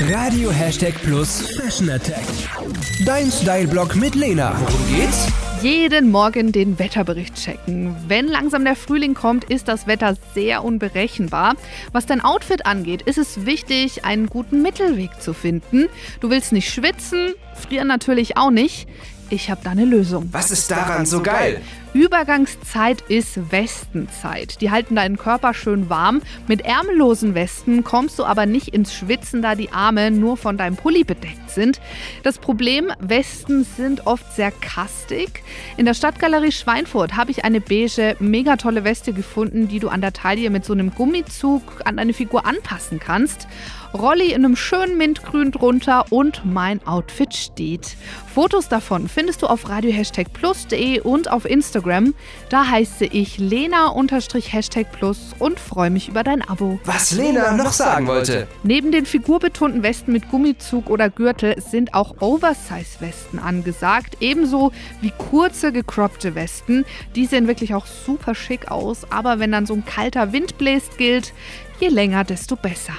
Radio Hashtag Plus Fashion Attack. Dein Style-Blog mit Lena. Worum geht's? jeden Morgen den Wetterbericht checken. Wenn langsam der Frühling kommt, ist das Wetter sehr unberechenbar. Was dein Outfit angeht, ist es wichtig, einen guten Mittelweg zu finden. Du willst nicht schwitzen, frieren natürlich auch nicht. Ich habe da eine Lösung. Was ist daran so geil? Übergangszeit ist Westenzeit. Die halten deinen Körper schön warm. Mit ärmellosen Westen kommst du aber nicht ins Schwitzen, da die Arme nur von deinem Pulli bedeckt sind. Das Problem, Westen sind oft sehr kastig. In der Stadtgalerie Schweinfurt habe ich eine beige, mega tolle Weste gefunden, die du an der Taille mit so einem Gummizug an deine Figur anpassen kannst. Rolli in einem schönen Mintgrün drunter und mein Outfit steht. Fotos davon findest du auf radio-plus.de und auf Instagram. Da heiße ich Lena-Hashtag Plus und freue mich über dein Abo. Was Lena noch sagen wollte. Neben den figurbetonten Westen mit Gummizug oder Gürtel sind auch Oversize-Westen angesagt, ebenso wie kurze gecroppte Westen. Die sehen wirklich auch super schick aus, aber wenn dann so ein kalter Wind bläst, gilt, je länger, desto besser.